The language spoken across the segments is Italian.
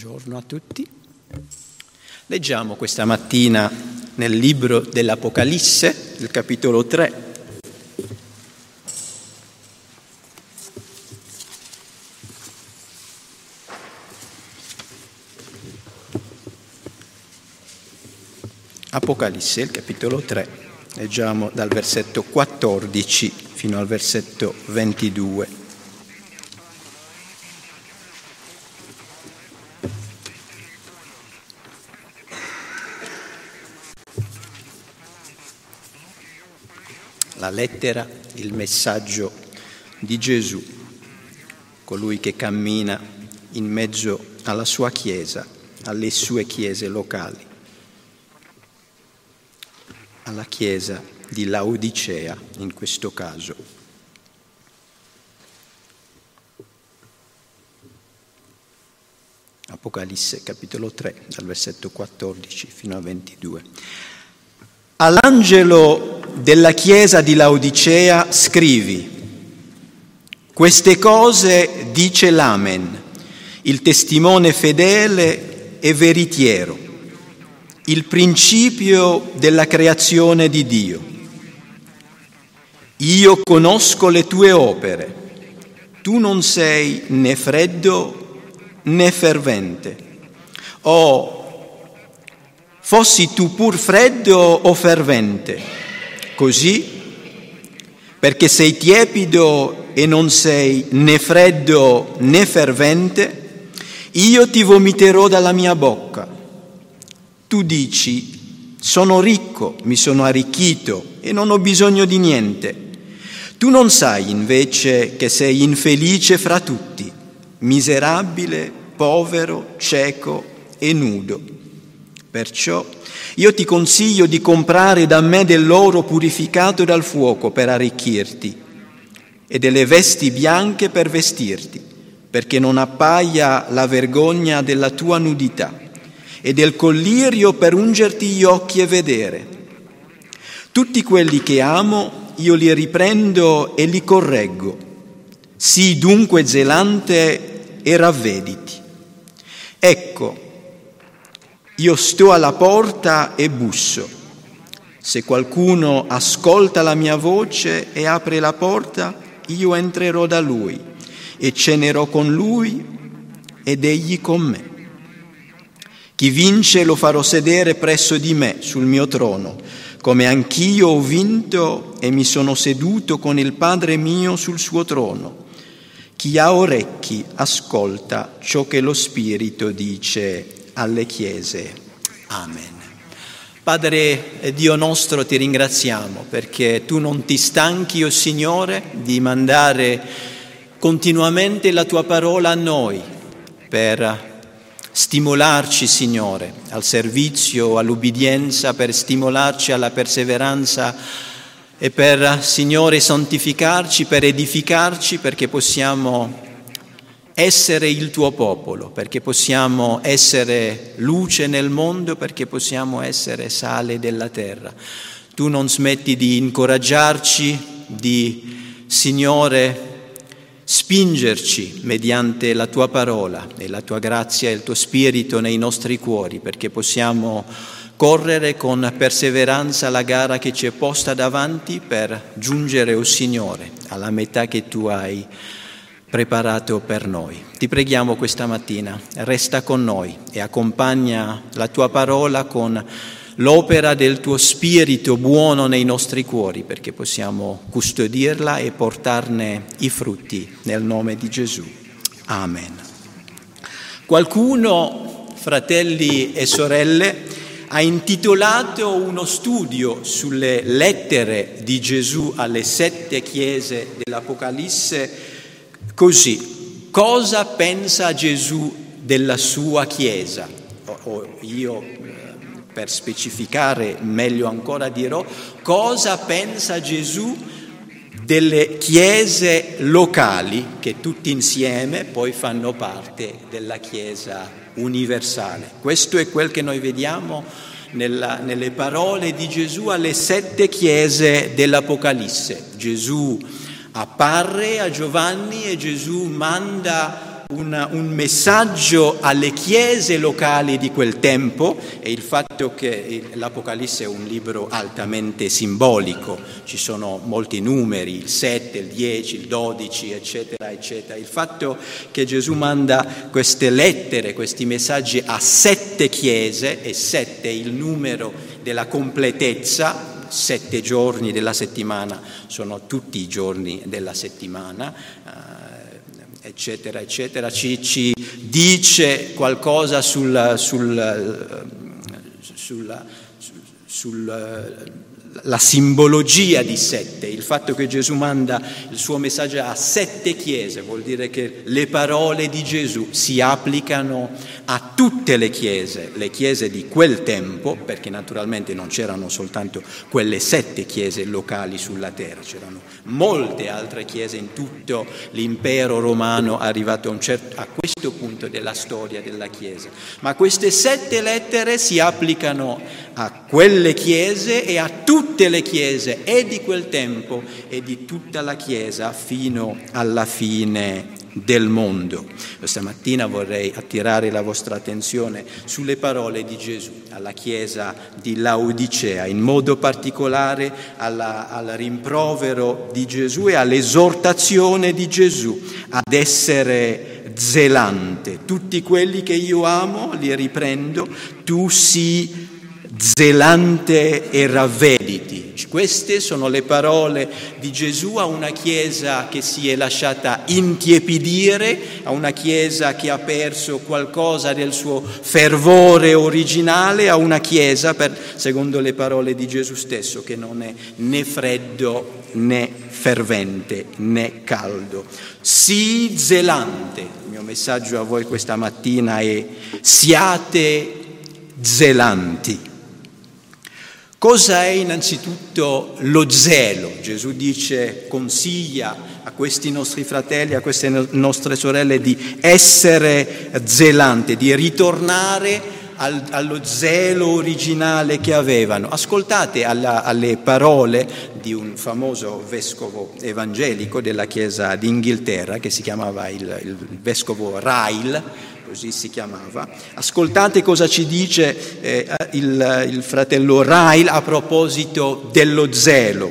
Buongiorno a tutti. Leggiamo questa mattina nel libro dell'Apocalisse, il capitolo 3. Apocalisse, il capitolo 3. Leggiamo dal versetto 14 fino al versetto 22. La lettera, il messaggio di Gesù, colui che cammina in mezzo alla sua Chiesa, alle sue chiese locali, alla Chiesa di Laodicea in questo caso. Apocalisse capitolo 3, dal versetto 14 fino a 22. All'angelo della chiesa di Laodicea scrivi, queste cose dice l'Amen, il testimone fedele e veritiero, il principio della creazione di Dio. Io conosco le tue opere, tu non sei né freddo né fervente. Oh, fossi tu pur freddo o fervente Così, perché sei tiepido e non sei né freddo né fervente, io ti vomiterò dalla mia bocca. Tu dici, sono ricco, mi sono arricchito e non ho bisogno di niente. Tu non sai invece che sei infelice fra tutti, miserabile, povero, cieco e nudo. Perciò io ti consiglio di comprare da me dell'oro purificato dal fuoco per arricchirti e delle vesti bianche per vestirti, perché non appaia la vergogna della tua nudità e del collirio per ungerti gli occhi e vedere. Tutti quelli che amo io li riprendo e li correggo. Sii dunque zelante e ravvediti. Ecco, io sto alla porta e busso. Se qualcuno ascolta la mia voce e apre la porta, io entrerò da lui e cenerò con lui ed egli con me. Chi vince lo farò sedere presso di me sul mio trono, come anch'io ho vinto e mi sono seduto con il Padre mio sul suo trono. Chi ha orecchi ascolta ciò che lo Spirito dice alle chiese. Amen. Padre Dio nostro, ti ringraziamo perché tu non ti stanchi, o oh Signore, di mandare continuamente la tua parola a noi per stimolarci, Signore, al servizio, all'ubbidienza, per stimolarci alla perseveranza e per, Signore, santificarci, per edificarci perché possiamo essere il tuo popolo, perché possiamo essere luce nel mondo, perché possiamo essere sale della terra. Tu non smetti di incoraggiarci, di, Signore, spingerci mediante la tua parola e la tua grazia e il tuo spirito nei nostri cuori, perché possiamo correre con perseveranza la gara che ci è posta davanti per giungere, o oh Signore, alla metà che tu hai preparato per noi. Ti preghiamo questa mattina, resta con noi e accompagna la tua parola con l'opera del tuo Spirito buono nei nostri cuori perché possiamo custodirla e portarne i frutti nel nome di Gesù. Amen. Qualcuno, fratelli e sorelle, ha intitolato uno studio sulle lettere di Gesù alle sette chiese dell'Apocalisse Così, cosa pensa Gesù della sua Chiesa? O, io, eh, per specificare meglio ancora, dirò cosa pensa Gesù delle chiese locali che tutti insieme poi fanno parte della Chiesa universale. Questo è quel che noi vediamo nella, nelle parole di Gesù alle sette chiese dell'Apocalisse. Gesù apparre a Giovanni e Gesù manda una, un messaggio alle chiese locali di quel tempo e il fatto che l'Apocalisse è un libro altamente simbolico, ci sono molti numeri, il 7, il 10, il 12, eccetera, eccetera. Il fatto che Gesù manda queste lettere, questi messaggi a sette chiese e sette è il numero della completezza, sette giorni della settimana sono tutti i giorni della settimana, eh, eccetera, eccetera, ci, ci, dice qualcosa sul, sul, sul, sul la simbologia di sette, il fatto che Gesù manda il suo messaggio a sette chiese, vuol dire che le parole di Gesù si applicano a tutte le chiese, le chiese di quel tempo, perché naturalmente non c'erano soltanto quelle sette chiese locali sulla terra, c'erano molte altre chiese in tutto l'impero romano arrivato a, certo, a questo punto della storia della Chiesa. Ma queste sette lettere si applicano a quelle chiese e a tutte le chiese e di quel tempo e di tutta la Chiesa fino alla fine del mondo. Questa mattina vorrei attirare la vostra attenzione sulle parole di Gesù alla Chiesa di Laodicea, in modo particolare alla, al rimprovero di Gesù e all'esortazione di Gesù ad essere zelante. Tutti quelli che io amo, li riprendo, tu sii zelante e ravvediti. Queste sono le parole di Gesù a una Chiesa che si è lasciata intiepidire, a una Chiesa che ha perso qualcosa del suo fervore originale, a una Chiesa, per, secondo le parole di Gesù stesso, che non è né freddo né fervente né caldo. Sii zelante. Il mio messaggio a voi questa mattina è siate zelanti. Cosa è innanzitutto lo zelo? Gesù dice, consiglia a questi nostri fratelli, a queste nostre sorelle di essere zelante, di ritornare al, allo zelo originale che avevano. Ascoltate alla, alle parole di un famoso vescovo evangelico della Chiesa d'Inghilterra che si chiamava il, il vescovo Ryle, così si chiamava. Ascoltate cosa ci dice eh, il, il, fratello Rail a proposito dello zelo.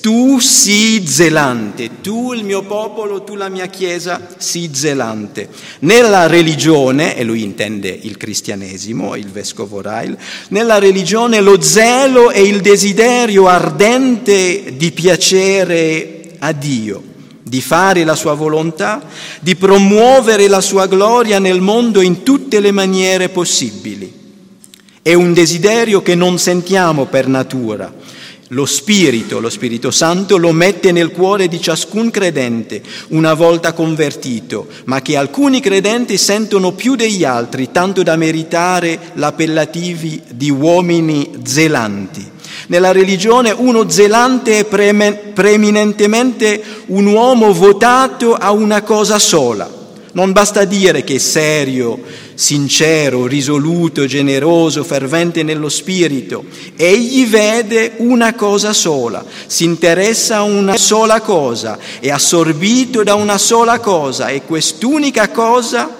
Tu sii zelante, tu il mio popolo, tu la mia chiesa, sii zelante. Nella religione, e lui intende il cristianesimo, il vescovo Rail, nella religione lo zelo è il desiderio ardente di piacere a Dio di fare la sua volontà, di promuovere la sua gloria nel mondo in tutte le maniere possibili. È un desiderio che non sentiamo per natura. Lo Spirito, lo Spirito Santo, lo mette nel cuore di ciascun credente una volta convertito, ma che alcuni credenti sentono più degli altri, tanto da meritare l'appellativi di uomini zelanti. Nella religione uno zelante è preeminentemente un uomo votato a una cosa sola. Non basta dire che è serio, sincero, risoluto, generoso, fervente nello spirito. Egli vede una cosa sola, si interessa a una sola cosa, è assorbito da una sola cosa e quest'unica cosa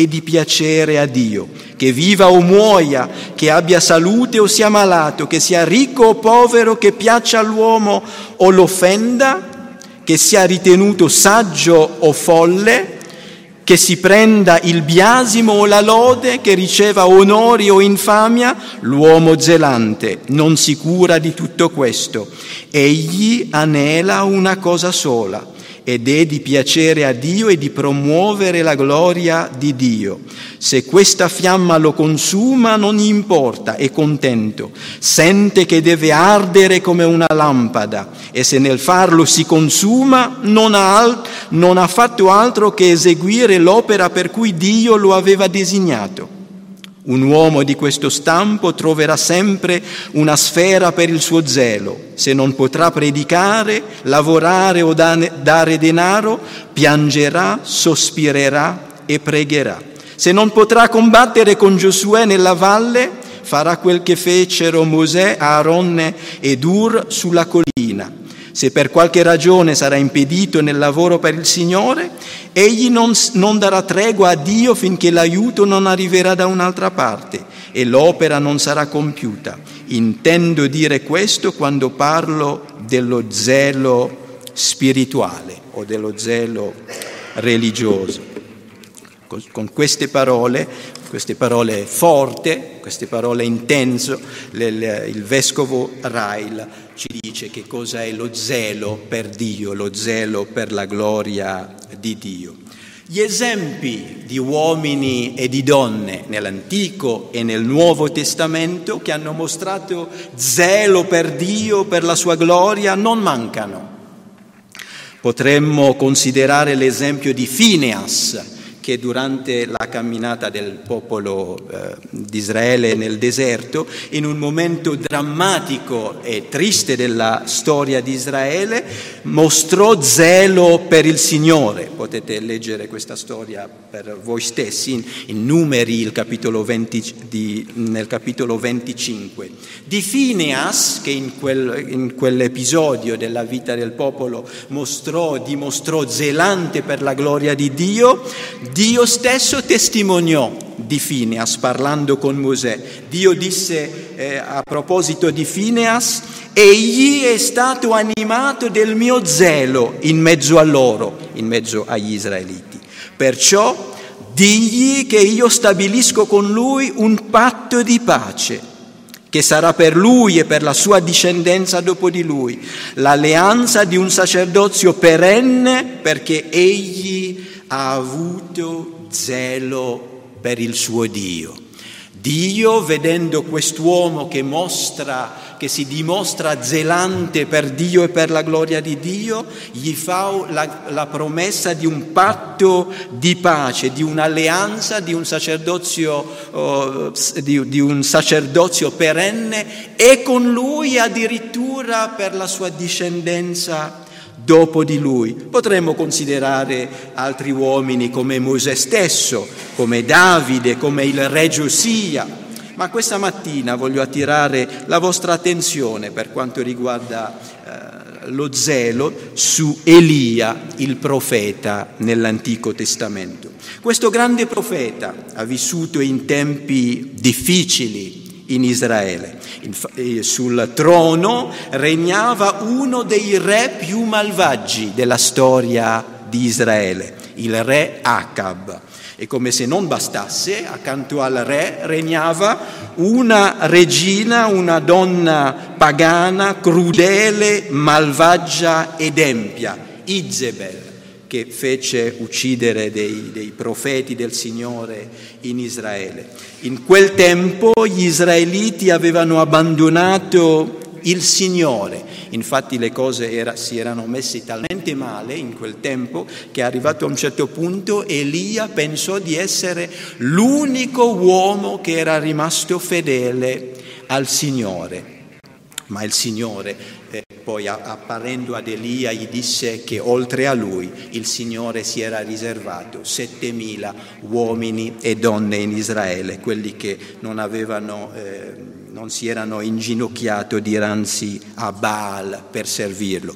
è di piacere a Dio che viva o muoia, che abbia salute o sia malato, che sia ricco o povero, che piaccia all'uomo o l'offenda, che sia ritenuto saggio o folle, che si prenda il biasimo o la lode, che riceva onori o infamia, l'uomo zelante non si cura di tutto questo. Egli anela una cosa sola ed è di piacere a Dio e di promuovere la gloria di Dio. Se questa fiamma lo consuma non importa, è contento, sente che deve ardere come una lampada e se nel farlo si consuma non ha, non ha fatto altro che eseguire l'opera per cui Dio lo aveva designato. Un uomo di questo stampo troverà sempre una sfera per il suo zelo. Se non potrà predicare, lavorare o dare denaro, piangerà, sospirerà e pregherà. Se non potrà combattere con Giosuè nella valle, farà quel che fecero Mosè, Aaronne ed Ur sulla collina. Se per qualche ragione sarà impedito nel lavoro per il Signore, Egli non, non darà tregua a Dio finché l'aiuto non arriverà da un'altra parte e l'opera non sarà compiuta. Intendo dire questo quando parlo dello zelo spirituale o dello zelo religioso. Con queste parole, queste parole forti, queste parole intense, il vescovo Rail ci dice che cosa è lo zelo per Dio, lo zelo per la gloria di Dio. Gli esempi di uomini e di donne nell'Antico e nel Nuovo Testamento che hanno mostrato zelo per Dio, per la sua gloria, non mancano. Potremmo considerare l'esempio di Phineas, che durante la camminata del popolo eh, di Israele nel deserto, in un momento drammatico e triste della storia di Israele, mostrò zelo per il Signore. Potete leggere questa storia per voi stessi in, in Numeri, capitolo 20, di, nel capitolo 25. Di Phineas, che in, quel, in quell'episodio della vita del popolo mostrò, dimostrò zelante per la gloria di Dio, Dio stesso testimoniò di Fineas parlando con Mosè. Dio disse eh, a proposito di Fineas, egli è stato animato del mio zelo in mezzo a loro, in mezzo agli israeliti. Perciò digli che io stabilisco con lui un patto di pace che sarà per lui e per la sua discendenza dopo di lui, l'alleanza di un sacerdozio perenne perché egli ha avuto zelo per il suo Dio. Dio, vedendo quest'uomo che mostra, che si dimostra zelante per Dio e per la gloria di Dio, gli fa la, la promessa di un patto di pace, di un'alleanza, di un sacerdozio, oh, di, di un sacerdozio perenne e con lui addirittura per la sua discendenza dopo di lui. Potremmo considerare altri uomini come Mosè stesso, come Davide, come il re Giosia, ma questa mattina voglio attirare la vostra attenzione per quanto riguarda eh, lo zelo su Elia, il profeta nell'Antico Testamento. Questo grande profeta ha vissuto in tempi difficili, in Israele. Sul trono regnava uno dei re più malvagi della storia di Israele, il re Acab. E come se non bastasse, accanto al re regnava una regina, una donna pagana, crudele, malvagia ed empia, Izebel che fece uccidere dei, dei, profeti del Signore in Israele. In quel tempo gli israeliti avevano abbandonato il Signore, infatti le cose era, si erano messe talmente male in quel tempo che arrivato a un certo punto Elia pensò di essere l'unico uomo che era rimasto fedele al Signore. Ma il Signore eh, poi apparendo ad Elia gli disse che oltre a lui il Signore si era riservato 7000 uomini e donne in Israele, quelli che non, avevano, eh, non si erano inginocchiati dinanzi a Baal per servirlo.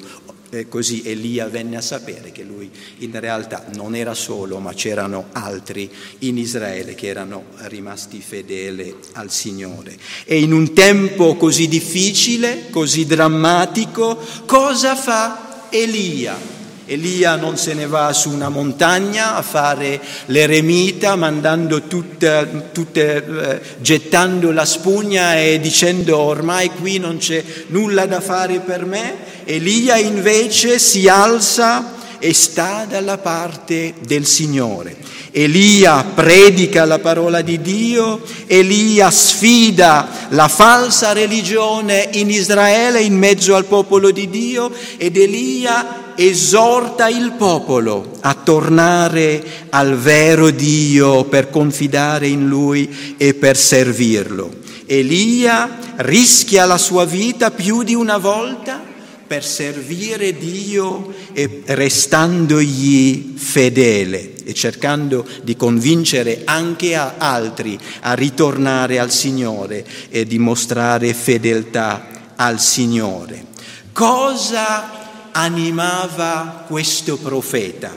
E così Elia venne a sapere che lui in realtà non era solo, ma c'erano altri in Israele che erano rimasti fedeli al Signore. E in un tempo così difficile, così drammatico, cosa fa Elia? Elia non se ne va su una montagna a fare l'eremita, mandando tutte, tutte eh, gettando la spugna e dicendo ormai qui non c'è nulla da fare per me, Elia invece si alza e sta dalla parte del Signore. Elia predica la parola di Dio, Elia sfida la falsa religione in Israele in mezzo al popolo di Dio ed Elia esorta il popolo a tornare al vero Dio per confidare in lui e per servirlo. Elia rischia la sua vita più di una volta per servire Dio e restandogli fedele e cercando di convincere anche altri a ritornare al Signore e dimostrare fedeltà al Signore. Cosa animava questo profeta?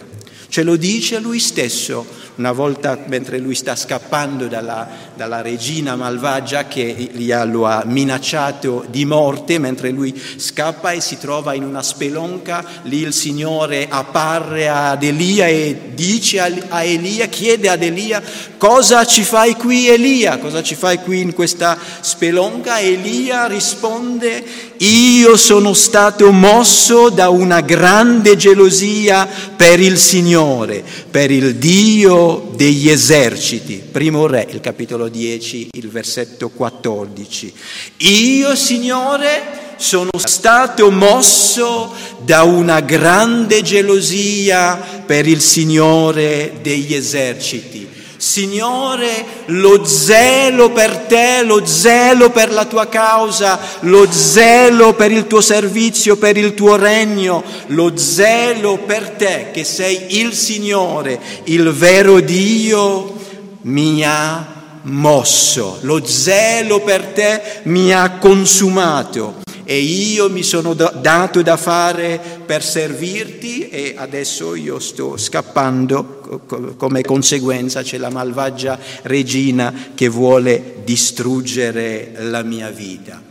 Ce lo dice lui stesso una volta mentre lui sta scappando dalla, dalla regina malvagia che lo ha minacciato di morte, mentre lui scappa e si trova in una spelonca, lì il Signore apparre ad Elia e dice a Elia, chiede ad Elia cosa ci fai qui Elia, cosa ci fai qui in questa spelonca? Elia risponde io sono stato mosso da una grande gelosia per il Signore, per il Dio degli eserciti. Primo Re, il capitolo 10, il versetto 14. Io, Signore, sono stato mosso da una grande gelosia per il Signore degli eserciti. Signore, lo zelo per te, lo zelo per la tua causa, lo zelo per il tuo servizio, per il tuo regno, lo zelo per te che sei il Signore, il vero Dio, mi ha mosso, lo zelo per te mi ha consumato e io mi sono dato da fare per servirti e adesso io sto scappando, come conseguenza c'è la malvagia regina che vuole distruggere la mia vita.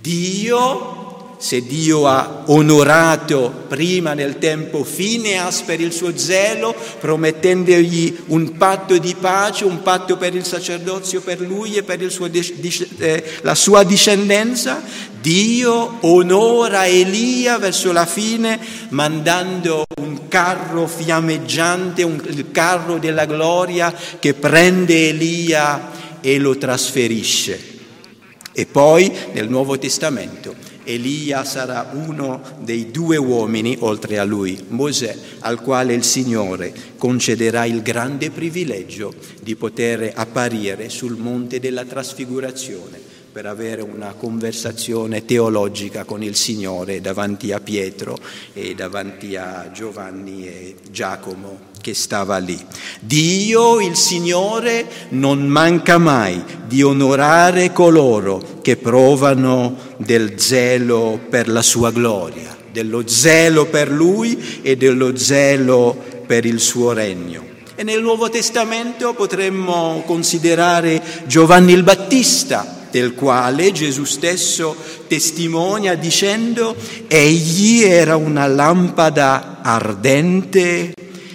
Dio se Dio ha onorato prima nel tempo Fineas per il suo zelo, promettendogli un patto di pace, un patto per il sacerdozio per lui e per suo, eh, la sua discendenza, Dio onora Elia verso la fine mandando un carro fiammeggiante, un, il carro della gloria che prende Elia e lo trasferisce. E poi nel Nuovo Testamento Elia sarà uno dei due uomini, oltre a lui, Mosè, al quale il Signore concederà il grande privilegio di poter apparire sul monte della trasfigurazione per avere una conversazione teologica con il Signore davanti a Pietro e davanti a Giovanni e Giacomo che stava lì. Dio, il Signore, non manca mai di onorare coloro che provano del zelo per la sua gloria, dello zelo per Lui e dello zelo per il suo regno. E nel Nuovo Testamento potremmo considerare Giovanni il Battista, del quale Gesù stesso testimonia dicendo egli era una lampada ardente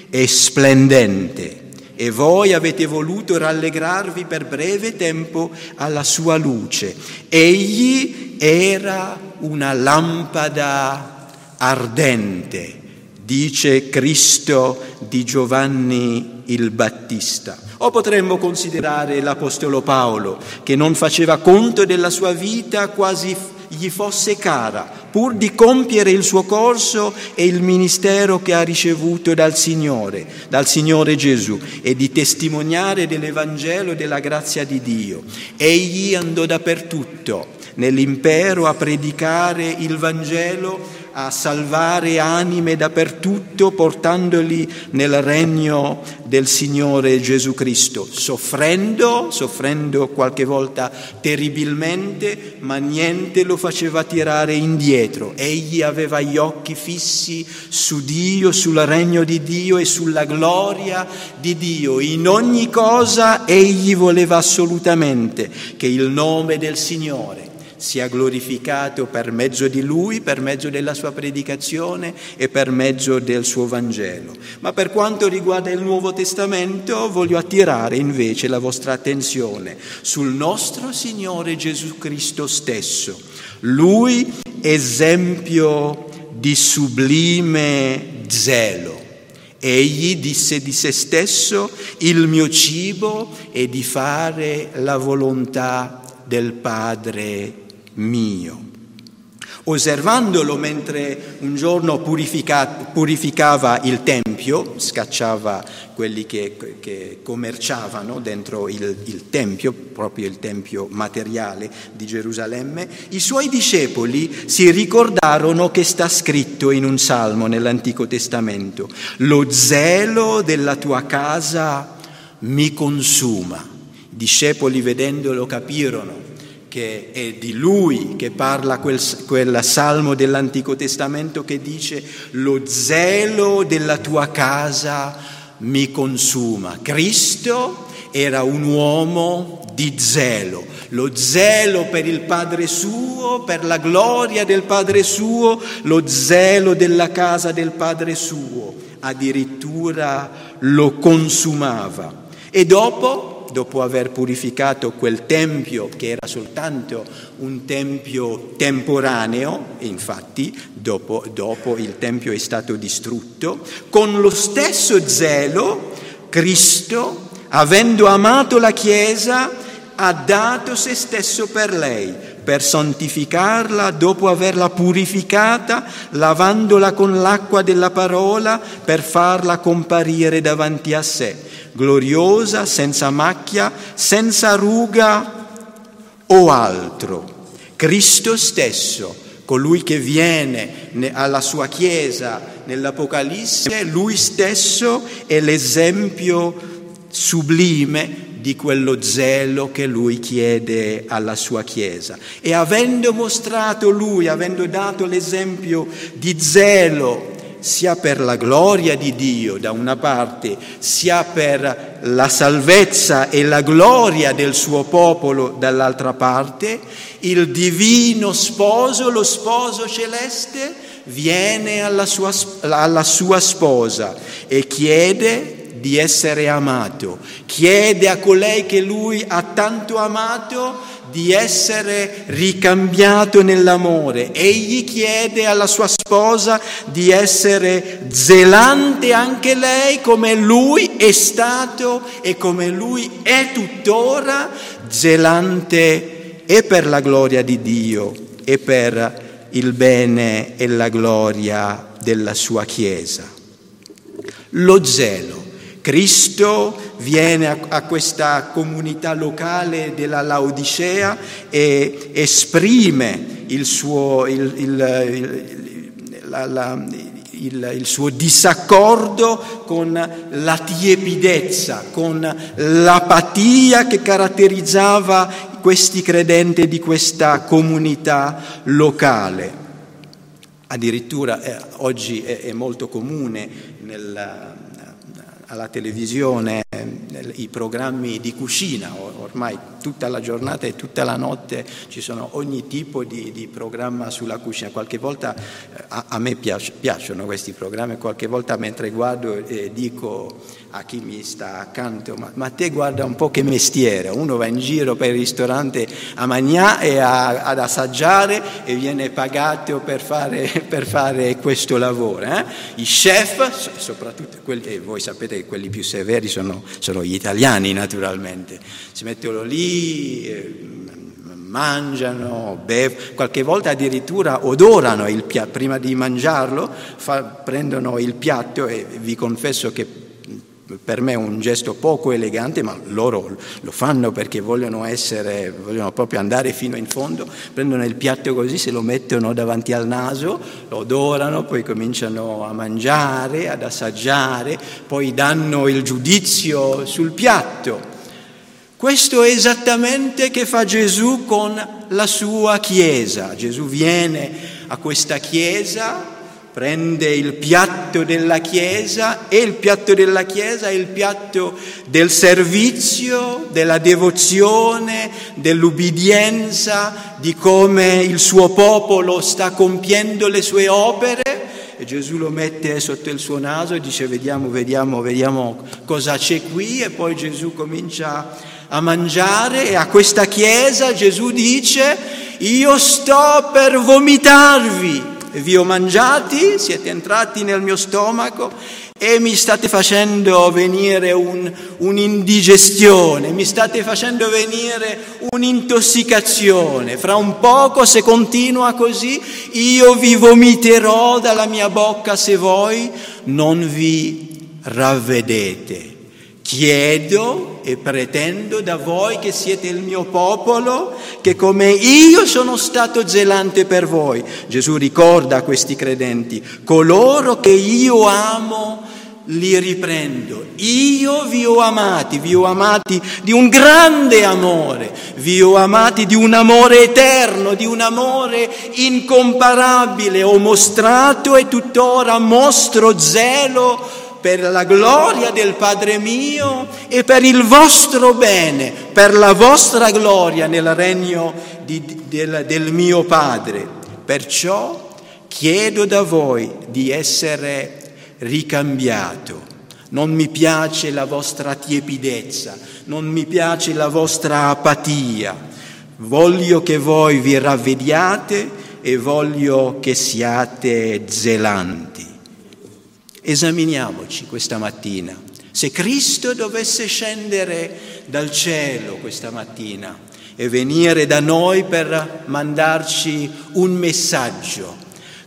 e splendente e voi avete voluto rallegrarvi per breve tempo alla sua luce. Egli era una lampada ardente, dice Cristo di Giovanni il Battista. O potremmo considerare l'Apostolo Paolo, che non faceva conto della sua vita quasi gli fosse cara, pur di compiere il suo corso e il ministero che ha ricevuto dal Signore, dal Signore Gesù, e di testimoniare dell'Evangelo e della grazia di Dio. Egli andò dappertutto nell'impero a predicare il Vangelo a salvare anime dappertutto portandoli nel regno del Signore Gesù Cristo, soffrendo, soffrendo qualche volta terribilmente, ma niente lo faceva tirare indietro. Egli aveva gli occhi fissi su Dio, sul regno di Dio e sulla gloria di Dio. In ogni cosa egli voleva assolutamente che il nome del Signore sia glorificato per mezzo di lui, per mezzo della sua predicazione e per mezzo del suo Vangelo. Ma per quanto riguarda il Nuovo Testamento voglio attirare invece la vostra attenzione sul nostro Signore Gesù Cristo stesso. Lui esempio di sublime zelo. Egli disse di se stesso, il mio cibo è di fare la volontà del Padre mio. Osservandolo mentre un giorno purifica, purificava il Tempio, scacciava quelli che, che commerciavano dentro il, il, Tempio, proprio il Tempio materiale di Gerusalemme, i suoi discepoli si ricordarono che sta scritto in un salmo nell'Antico Testamento, lo zelo della tua casa mi consuma. I discepoli vedendolo capirono che è di lui che parla quel, quel salmo dell'Antico Testamento che dice lo zelo della tua casa mi consuma. Cristo era un uomo di zelo, lo zelo per il Padre suo, per la gloria del Padre suo, lo zelo della casa del Padre suo, addirittura lo consumava. E dopo dopo aver purificato quel tempio che era soltanto un tempio temporaneo, infatti dopo, dopo il tempio è stato distrutto, con lo stesso zelo Cristo, avendo amato la Chiesa, ha dato se stesso per lei, per santificarla dopo averla purificata, lavandola con l'acqua della parola, per farla comparire davanti a sé gloriosa, senza macchia, senza ruga o altro. Cristo stesso, colui che viene alla sua Chiesa nell'Apocalisse, lui stesso è l'esempio sublime di quello zelo che lui chiede alla sua Chiesa. E avendo mostrato lui, avendo dato l'esempio di zelo sia per la gloria di Dio da una parte, sia per la salvezza e la gloria del suo popolo dall'altra parte, il divino sposo, lo sposo celeste, viene alla sua, alla sua sposa e chiede di essere amato, chiede a colei che lui ha tanto amato di essere ricambiato nell'amore. Egli chiede alla sua sposa di essere zelante anche lei come lui è stato e come lui è tuttora zelante e per la gloria di Dio e per il bene e la gloria della sua Chiesa. Lo zelo Cristo viene a, a, questa comunità locale della Laodicea e esprime il suo, il, il, la, la, il, suo disaccordo con la tiepidezza, con l'apatia che caratterizzava questi credenti di questa comunità locale. Addirittura eh, oggi è, è, molto comune nel, alla televisione i programmi di cucina, ormai tutta la giornata e tutta la notte ci sono ogni tipo di, di programma sulla cucina, qualche volta eh, a, a me piace, piacciono questi programmi, qualche volta mentre guardo eh, dico a chi mi sta accanto, ma, ma, te guarda un po' che mestiere, uno va in giro per il ristorante a mangiare e a, ad assaggiare e viene pagato per fare, per fare questo lavoro. Eh? I chef, soprattutto quelli, voi sapete che quelli più severi sono, sono gli italiani naturalmente, si mettono lì... Eh, mangiano, bevono, qualche volta addirittura odorano il piatto, prima di mangiarlo fa, prendono il piatto e vi confesso che per me è un gesto poco elegante, ma loro lo fanno perché vogliono essere, vogliono proprio andare fino in fondo, prendono il piatto così, se lo mettono davanti al naso, lo odorano, poi cominciano a mangiare, ad assaggiare, poi danno il giudizio sul piatto. Questo è esattamente che fa Gesù con la sua Chiesa. Gesù viene a questa Chiesa prende il piatto della Chiesa e il piatto della Chiesa è il piatto del servizio, della devozione, dell'ubbidienza, di come il suo popolo sta compiendo le sue opere. E Gesù lo mette sotto il suo naso e dice vediamo, vediamo, vediamo cosa c'è qui. E poi Gesù comincia a mangiare e a questa Chiesa Gesù dice io sto per vomitarvi vi ho mangiati, siete entrati nel mio stomaco e mi state facendo venire un, un'indigestione, mi state facendo venire un'intossicazione. Fra un poco, se continua così, io vi vomiterò dalla mia bocca se voi non vi ravvedete. Chiedo e pretendo da voi che siete il mio popolo, che come io sono stato zelante per voi. Gesù ricorda a questi credenti, coloro che io amo, li riprendo. Io vi ho amati, vi ho amati di un grande amore, vi ho amati di un amore eterno, di un amore incomparabile. Ho mostrato e tuttora mostro zelo per la gloria del Padre mio e per il vostro bene, per la vostra gloria nel regno di, del, del mio Padre. Perciò chiedo da voi di essere ricambiato. Non mi piace la vostra tiepidezza, non mi piace la vostra apatia. Voglio che voi vi ravvediate e voglio che siate zelanti. Esaminiamoci questa mattina. Se Cristo dovesse scendere dal cielo questa mattina e venire da noi per mandarci un messaggio,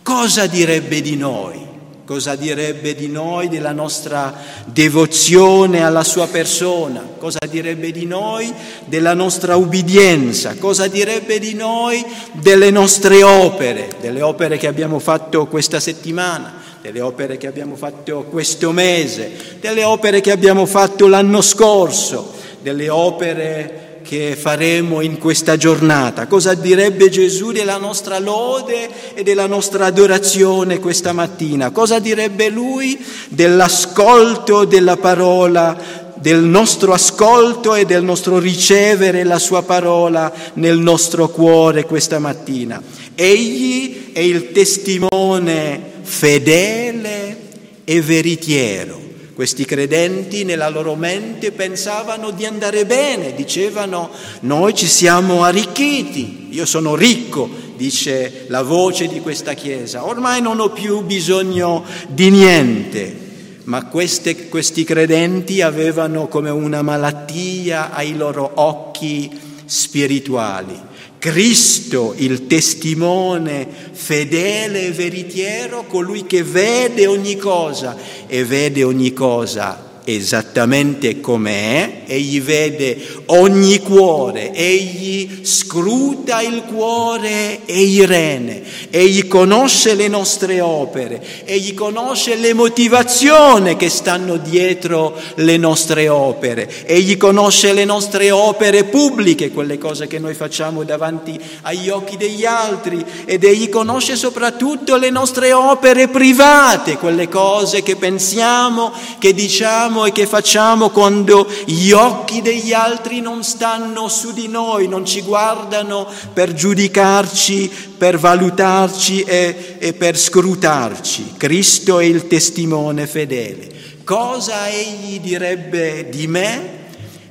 cosa direbbe di noi? cosa direbbe di noi, della nostra devozione alla sua persona, cosa direbbe di noi della nostra ubbidienza, cosa direbbe di noi delle nostre opere, delle opere che abbiamo fatto questa settimana, delle opere che abbiamo fatto questo mese, delle opere che abbiamo fatto l'anno scorso, delle opere che faremo in questa giornata, cosa direbbe Gesù della nostra lode e della nostra adorazione questa mattina, cosa direbbe Lui dell'ascolto della parola, del nostro ascolto e del nostro ricevere la sua parola nel nostro cuore questa mattina. Egli è il testimone fedele e veritiero. Questi credenti nella loro mente pensavano di andare bene, dicevano noi ci siamo arricchiti, io sono ricco, dice la voce di questa Chiesa, ormai non ho più bisogno di niente, ma queste, questi credenti avevano come una malattia ai loro occhi spirituali Cristo, il testimone fedele e veritiero, colui che vede ogni cosa e vede ogni cosa esattamente com'è, egli vede ogni cuore, egli scruta il cuore e i rene, egli conosce le nostre opere, egli conosce le motivazioni che stanno dietro le nostre opere, egli conosce le nostre opere pubbliche, quelle cose che noi facciamo davanti agli occhi degli altri ed egli conosce soprattutto le nostre opere private, quelle cose che pensiamo, che diciamo, diciamo e che facciamo quando gli occhi degli altri non stanno su di noi, non ci guardano per giudicarci, per valutarci e, e per scrutarci. Cristo è il testimone fedele. Cosa egli direbbe di me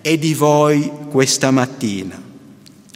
e di voi questa mattina?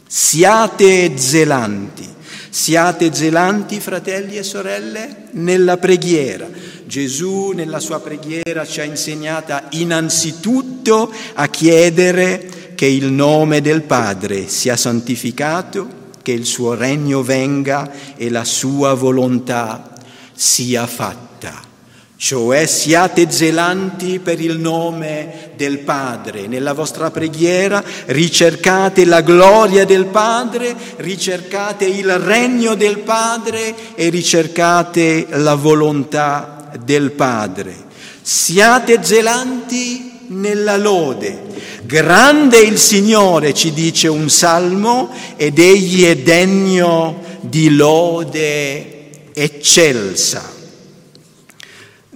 Siate zelanti, siate zelanti fratelli e sorelle nella preghiera Gesù nella sua preghiera ci ha insegnata innanzitutto a chiedere che il nome del Padre sia santificato, che il suo regno venga e la sua volontà sia fatta. Cioè siate zelanti per il nome del Padre. Nella vostra preghiera ricercate la gloria del Padre, ricercate il regno del Padre e ricercate la volontà del Padre. Siate zelanti nella lode. Grande il Signore, ci dice un salmo, ed egli è degno di lode eccelsa.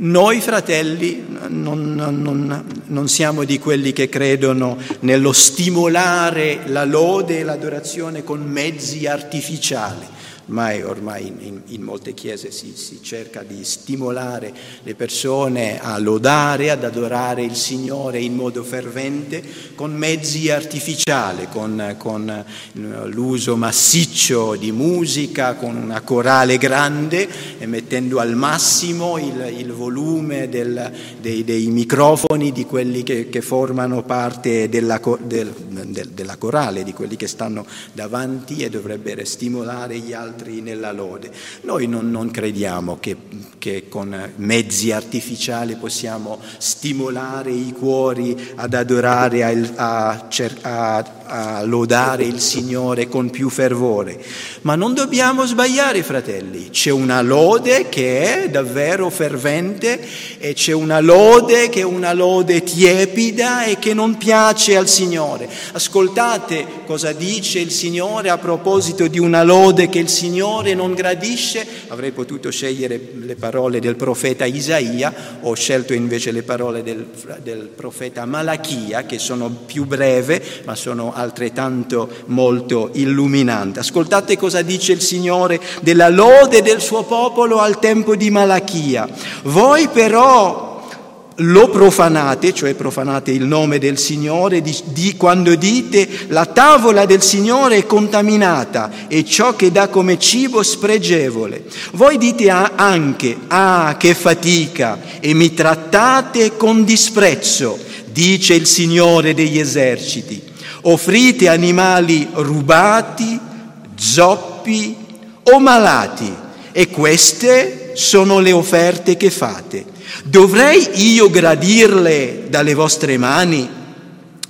Noi fratelli non, non, non, siamo di quelli che credono nello stimolare la lode e l'adorazione con mezzi artificiali ormai, ormai in, in, molte chiese si, si, cerca di stimolare le persone a lodare, ad adorare il Signore in modo fervente con mezzi artificiali, con, con eh, l'uso massiccio di musica, con una corale grande e mettendo al massimo il, il volume del, dei, dei, microfoni di quelli che, che formano parte della, del, del, della corale, di quelli che stanno davanti e dovrebbero stimolare gli altri altri nella lode. Noi non, non crediamo che, che, con mezzi artificiali possiamo stimolare i cuori ad adorare, a, a, a, a lodare il Signore con più fervore. Ma non dobbiamo sbagliare, fratelli. C'è una lode che è davvero fervente e c'è una lode che è una lode tiepida e che non piace al Signore. Ascoltate cosa dice il Signore a proposito di una lode che il Signore non gradisce. Avrei potuto scegliere le parole del profeta Isaia, ho scelto invece le parole del, del profeta Malachia, che sono più breve, ma sono altrettanto molto illuminanti. Ascoltate cosa dice il Signore della lode del suo popolo al tempo di Malachia. Voi però lo profanate, cioè profanate il nome del Signore, di, di, quando dite la tavola del Signore è contaminata e ciò che dà come cibo spregevole. Voi dite anche, ah che fatica, e mi trattate con disprezzo, dice il Signore degli eserciti. Offrite animali rubati, zoppi o malati e queste sono le offerte che fate. Dovrei io gradirle dalle vostre mani?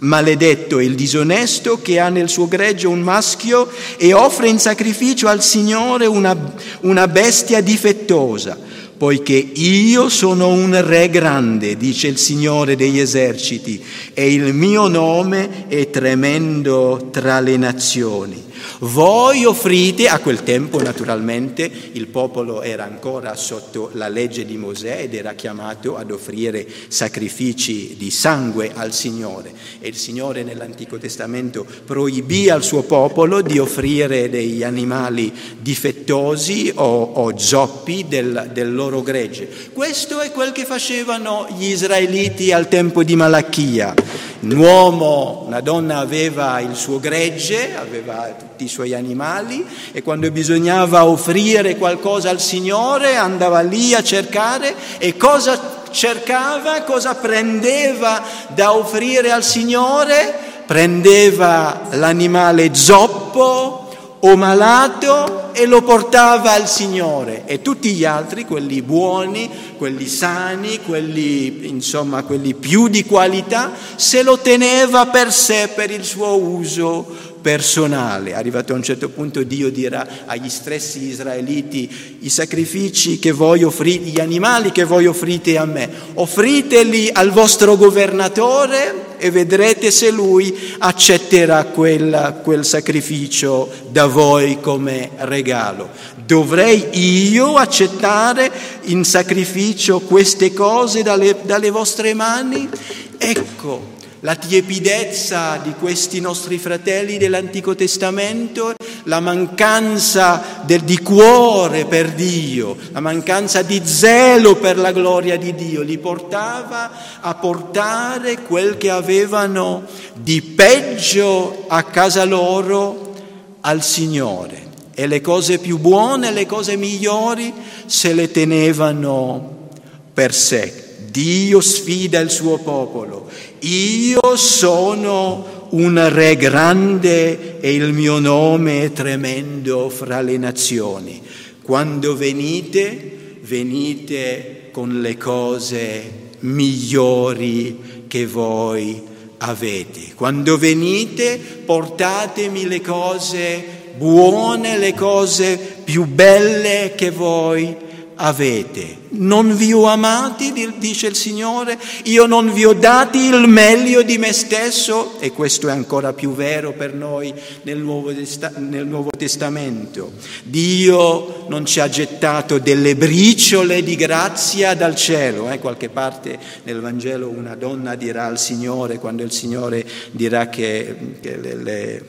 Maledetto il disonesto che ha nel suo greggio un maschio e offre in sacrificio al Signore una, una bestia difettosa poiché io sono un re grande, dice il Signore degli eserciti, e il mio nome è tremendo tra le nazioni. Voi offrite, a quel tempo naturalmente il popolo era ancora sotto la legge di Mosè ed era chiamato ad offrire sacrifici di sangue al Signore e il Signore nell'Antico Testamento proibì al suo popolo di offrire degli animali difettosi o, o zoppi del, del loro gregge. Questo è quel che facevano gli israeliti al tempo di Malachia. Un uomo, una donna aveva il suo gregge, aveva tutti i suoi animali e quando bisognava offrire qualcosa al Signore andava lì a cercare e cosa cercava, cosa prendeva da offrire al Signore? Prendeva l'animale zoppo o malato e lo portava al Signore e tutti gli altri, quelli buoni, quelli sani, quelli insomma quelli più di qualità, se lo teneva per sé per il suo uso personale. Arrivato a un certo punto Dio dirà agli stessi israeliti i sacrifici che voi offrite, gli animali che voi offrite a me, offriteli al vostro governatore e vedrete se lui accetterà quel, quel sacrificio da voi come regalo. Dovrei io accettare in sacrificio queste cose dalle, dalle vostre mani? Ecco, la tiepidezza di questi nostri fratelli dell'Antico Testamento, la mancanza del, di cuore per Dio, la mancanza di zelo per la gloria di Dio, li portava a portare quel che avevano di peggio a casa loro al Signore. E le cose più buone, le cose migliori se le tenevano per sé. Dio sfida il suo popolo io sono un re grande e il mio nome è tremendo fra le nazioni. Quando venite, venite con le cose migliori che voi avete. Quando venite, portatemi le cose buone, le cose più belle che voi avete avete. Non vi ho amati, dice il Signore, io non vi ho dati il meglio di me stesso, e questo è ancora più vero per noi nel Nuovo, nel Nuovo Testamento. Dio non ci ha gettato delle briciole di grazia dal cielo. Eh? Qualche parte nel Vangelo una donna dirà al Signore, quando il Signore dirà che, che le, le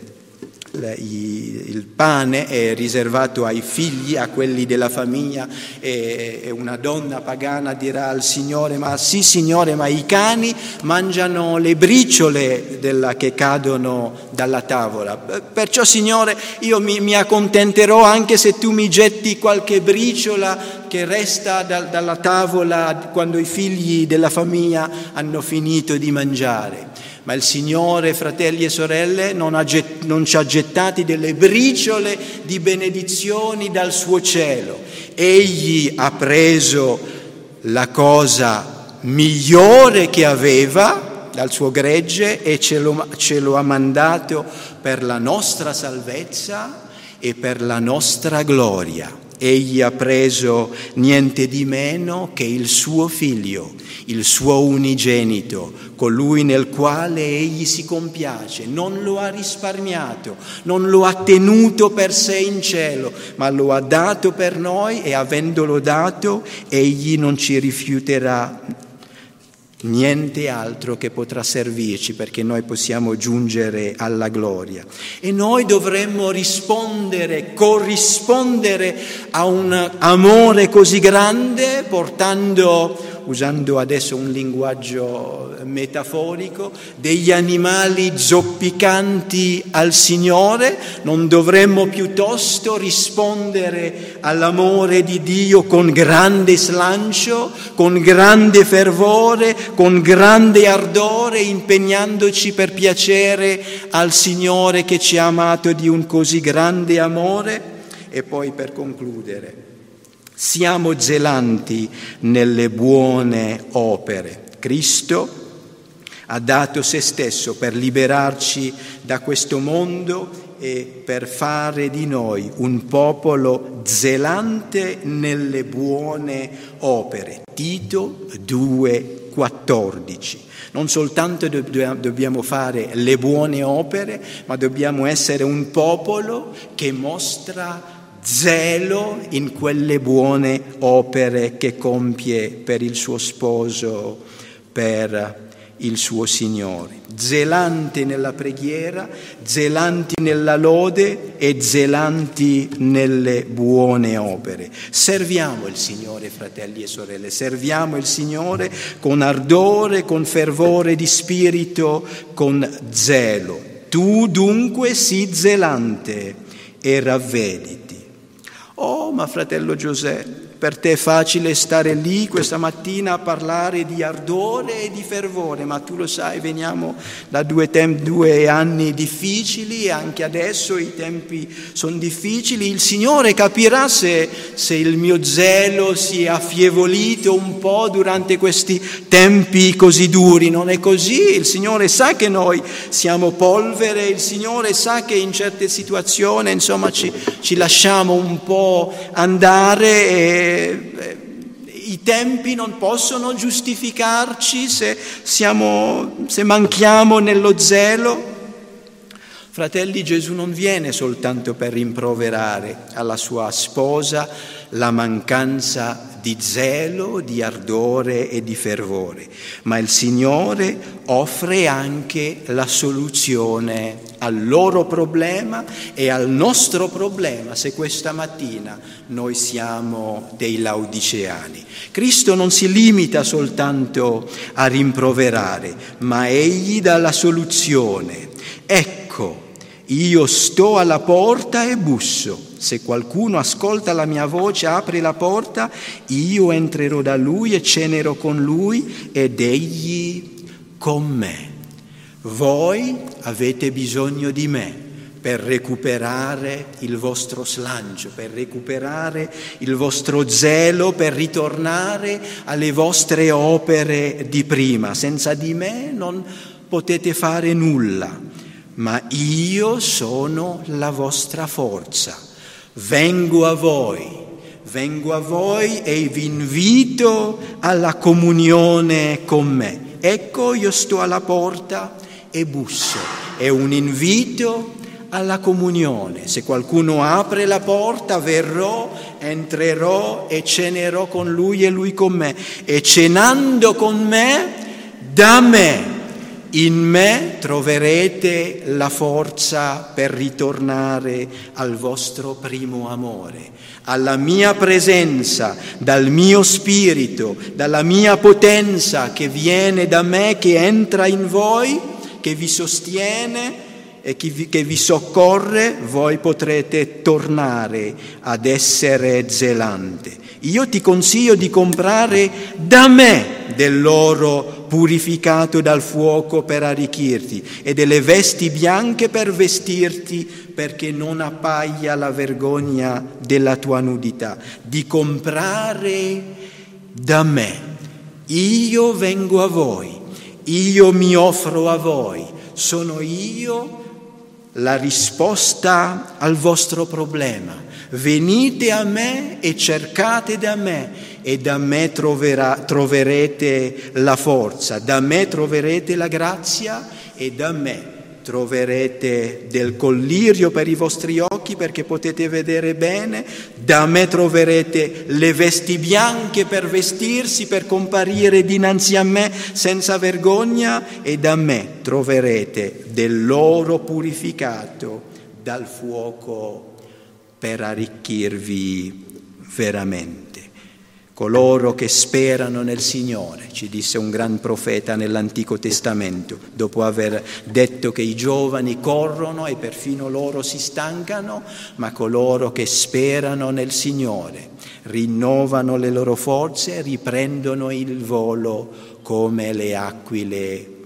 il pane è riservato ai figli, a quelli della famiglia e una donna pagana dirà al Signore ma sì Signore ma i cani mangiano le briciole della, che cadono dalla tavola. Perciò Signore io mi, mi, accontenterò anche se tu mi getti qualche briciola che resta da, dalla tavola quando i figli della famiglia hanno finito di mangiare ma il Signore, fratelli e sorelle, non, ha, non ci ha gettati delle briciole di benedizioni dal suo cielo. Egli ha preso la cosa migliore che aveva, dal suo gregge e ce lo, ce lo ha mandato per la nostra salvezza e per la nostra gloria. Egli ha preso niente di meno che il suo figlio, il suo unigenito, colui nel quale egli si compiace. Non lo ha risparmiato, non lo ha tenuto per sé in cielo, ma lo ha dato per noi e avendolo dato, egli non ci rifiuterà niente altro che potrà servirci perché noi possiamo giungere alla gloria. E noi dovremmo rispondere, corrispondere a un amore così grande portando usando adesso un linguaggio metaforico, degli animali zoppicanti al Signore, non dovremmo piuttosto rispondere all'amore di Dio con grande slancio, con grande fervore, con grande ardore, impegnandoci per piacere al Signore che ci ha amato di un così grande amore? E poi per concludere, siamo zelanti nelle buone opere. Cristo ha dato se stesso per liberarci da questo mondo e per fare di noi un popolo zelante nelle buone opere. Tito 2,14. Non soltanto dobbiamo fare le buone opere, ma dobbiamo essere un popolo che mostra zelo in quelle buone opere che compie per il suo sposo, per il suo Signore. Zelanti nella preghiera, zelanti nella lode e zelanti nelle buone opere. Serviamo il Signore, fratelli e sorelle, serviamo il Signore con ardore, con fervore di spirito, con zelo. Tu dunque sii zelante e ravvediti Oh, ma fratello Giuseppe, per te è facile stare lì questa mattina a parlare di ardore e di fervore, ma tu lo sai, veniamo da due, tem- due anni difficili anche adesso i tempi sono difficili. Il Signore capirà se, se il mio zelo si è affievolito un po' durante questi tempi così duri. Non è così, il Signore sa che noi siamo polvere, il Signore sa che in certe situazioni insomma ci, ci lasciamo un po' andare. E, i tempi non possono giustificarci se, siamo, se manchiamo nello zelo. Fratelli, Gesù non viene soltanto per rimproverare alla sua sposa la mancanza di zelo, di ardore e di fervore, ma il Signore offre anche la soluzione al loro problema e al nostro problema se questa mattina noi siamo dei laodiceani. Cristo non si limita soltanto a rimproverare, ma egli dà la soluzione. Ecco, io sto alla porta e busso. Se qualcuno ascolta la mia voce, apre la porta, io entrerò da lui e cenerò con lui ed egli con me. Voi avete bisogno di me per recuperare il vostro slancio, per recuperare il vostro zelo, per ritornare alle vostre opere di prima. Senza di me non potete fare nulla ma io sono la vostra forza. Vengo a voi, vengo a voi e vi invito alla comunione con me. Ecco, io sto alla porta e busso. È un invito alla comunione. Se qualcuno apre la porta, verrò, entrerò e cenerò con lui e lui con me. E cenando con me, da me in me troverete la forza per ritornare al vostro primo amore, alla mia presenza, dal mio spirito, dalla mia potenza che viene da me, che entra in voi, che vi sostiene e che vi, che vi soccorre, voi potrete tornare ad essere zelante. Io ti consiglio di comprare da me dell'oro purificato dal fuoco per arricchirti e delle vesti bianche per vestirti perché non appaia la vergogna della tua nudità, di comprare da me. Io vengo a voi, io mi offro a voi, sono io la risposta al vostro problema. Venite a me e cercate da me e da me troverà, troverete la forza, da me troverete la grazia e da me troverete del collirio per i vostri occhi perché potete vedere bene, da me troverete le vesti bianche per vestirsi, per comparire dinanzi a me senza vergogna e da me troverete dell'oro purificato dal fuoco per arricchirvi veramente. Coloro che sperano nel Signore, ci disse un gran profeta nell'Antico Testamento, dopo aver detto che i giovani corrono e perfino loro si stancano, ma coloro che sperano nel Signore rinnovano le loro forze, riprendono il volo come le aquile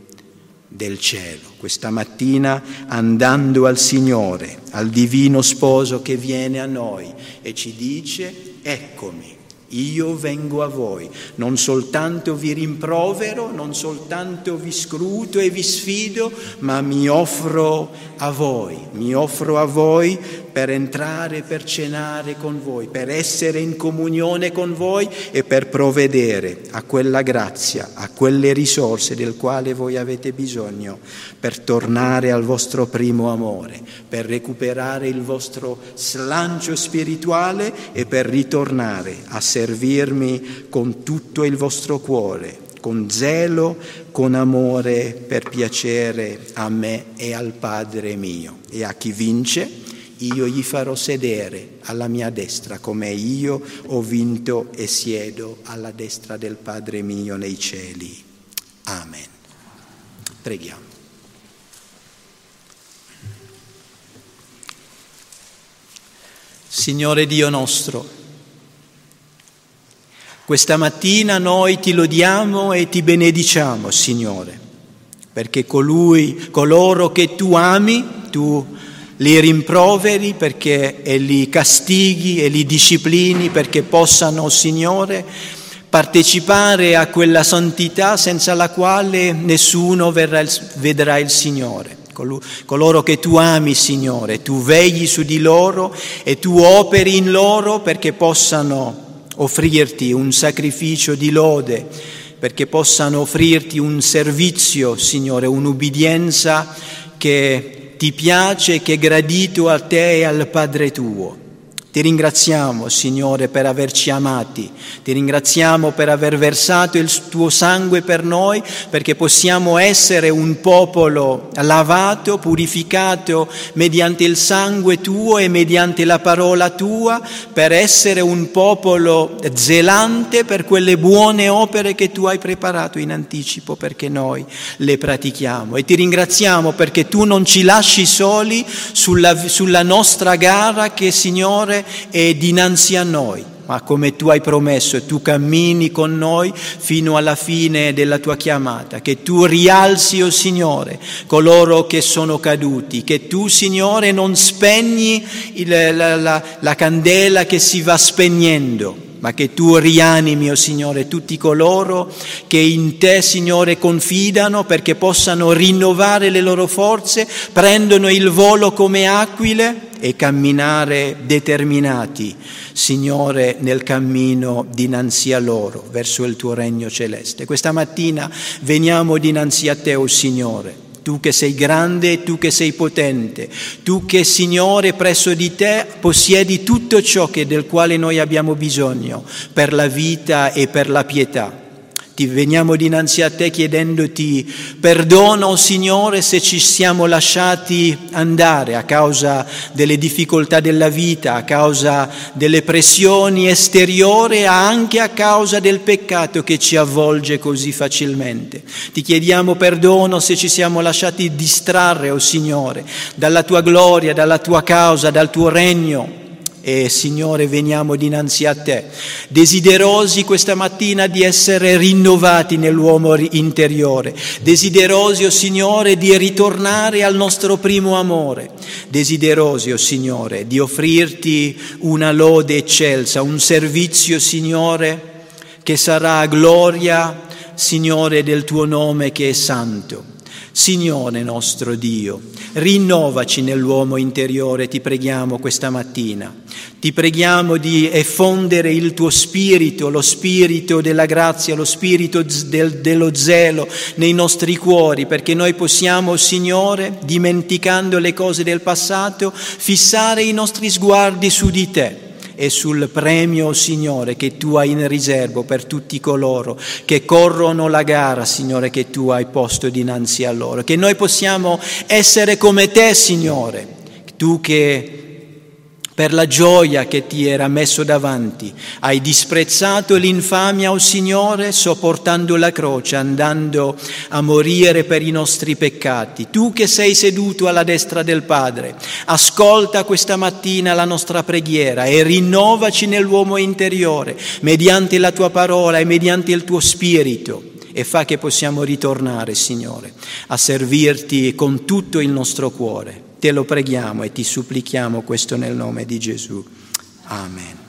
del cielo. Questa mattina andando al Signore, al divino sposo che viene a noi e ci dice, eccomi io vengo a voi, non soltanto vi rimprovero, non soltanto vi scruto e vi sfido, ma mi offro a voi, mi offro a voi per entrare, per cenare con voi, per essere in comunione con voi e per provvedere a quella grazia, a quelle risorse del quale voi avete bisogno, per tornare al vostro primo amore, per recuperare il vostro slancio spirituale e per ritornare a servirmi con tutto il vostro cuore con zelo, con amore per piacere a me e al Padre mio. E a chi vince io gli farò sedere alla mia destra come io ho vinto e siedo alla destra del Padre mio nei cieli. Amen. Preghiamo. Signore Dio nostro, questa mattina noi ti lodiamo e ti benediciamo, Signore, perché colui, coloro che tu ami, tu li rimproveri perché, e li castighi e li disciplini perché possano, Signore, partecipare a quella santità senza la quale nessuno verrà, vedrà il Signore. Coloro che tu ami, Signore, tu vegli su di loro e tu operi in loro perché possano offrirti un sacrificio di lode, perché possano offrirti un servizio, Signore, un'ubbidienza che ti piace, che è gradito a te e al Padre tuo. Ti ringraziamo, Signore, per averci amati, ti ringraziamo per aver versato il tuo sangue per noi, perché possiamo essere un popolo lavato, purificato mediante il sangue tuo e mediante la parola tua, per essere un popolo zelante per quelle buone opere che tu hai preparato in anticipo perché noi le pratichiamo. E ti ringraziamo perché tu non ci lasci soli sulla, sulla nostra gara che, Signore, è dinanzi a noi, ma come tu hai promesso tu cammini con noi fino alla fine della tua chiamata, che tu rialzi, o oh Signore, coloro che sono caduti, che tu, Signore, non spegni il, la, la, la candela che si va spegnendo ma che tu rianimi, o oh Signore, tutti coloro che in te, Signore, confidano perché possano rinnovare le loro forze, prendono il volo come aquile e camminare determinati, Signore, nel cammino dinanzi a loro, verso il tuo regno celeste. Questa mattina veniamo dinanzi a te, o oh Signore tu che sei grande e tu che sei potente, tu che Signore presso di te possiedi tutto ciò del quale noi abbiamo bisogno per la vita e per la pietà. Ti veniamo dinanzi a te chiedendoti perdono, Signore, se ci siamo lasciati andare a causa delle difficoltà della vita, a causa delle pressioni esteriori, anche a causa del peccato che ci avvolge così facilmente. Ti chiediamo perdono se ci siamo lasciati distrarre, o oh Signore, dalla tua gloria, dalla tua causa, dal tuo regno e Signore veniamo dinanzi a te, desiderosi questa mattina di essere rinnovati nell'uomo interiore, desiderosi, o oh Signore, di ritornare al nostro primo amore, desiderosi, o oh Signore, di offrirti una lode eccelsa, un servizio, Signore, che sarà gloria Signore, del tuo nome che è santo. Signore nostro Dio, rinnovaci nell'uomo interiore, ti preghiamo questa mattina. Ti preghiamo di effondere il tuo spirito, lo spirito della grazia, lo spirito del, dello zelo nei nostri cuori, perché noi possiamo, Signore, dimenticando le cose del passato, fissare i nostri sguardi su di te e sul premio, Signore, che tu hai in riservo per tutti coloro che corrono la gara, Signore, che tu hai posto dinanzi a loro. Che noi possiamo essere come te, Signore, tu che per la gioia che ti era messo davanti. Hai disprezzato l'infamia, o oh Signore, sopportando la croce, andando a morire per i nostri peccati. Tu che sei seduto alla destra del Padre, ascolta questa mattina la nostra preghiera e rinnovaci nell'uomo interiore, mediante la tua parola e mediante il tuo spirito e fa che possiamo ritornare, Signore, a servirti con tutto il nostro cuore. Te lo preghiamo e ti supplichiamo questo nel nome di Gesù. Amen.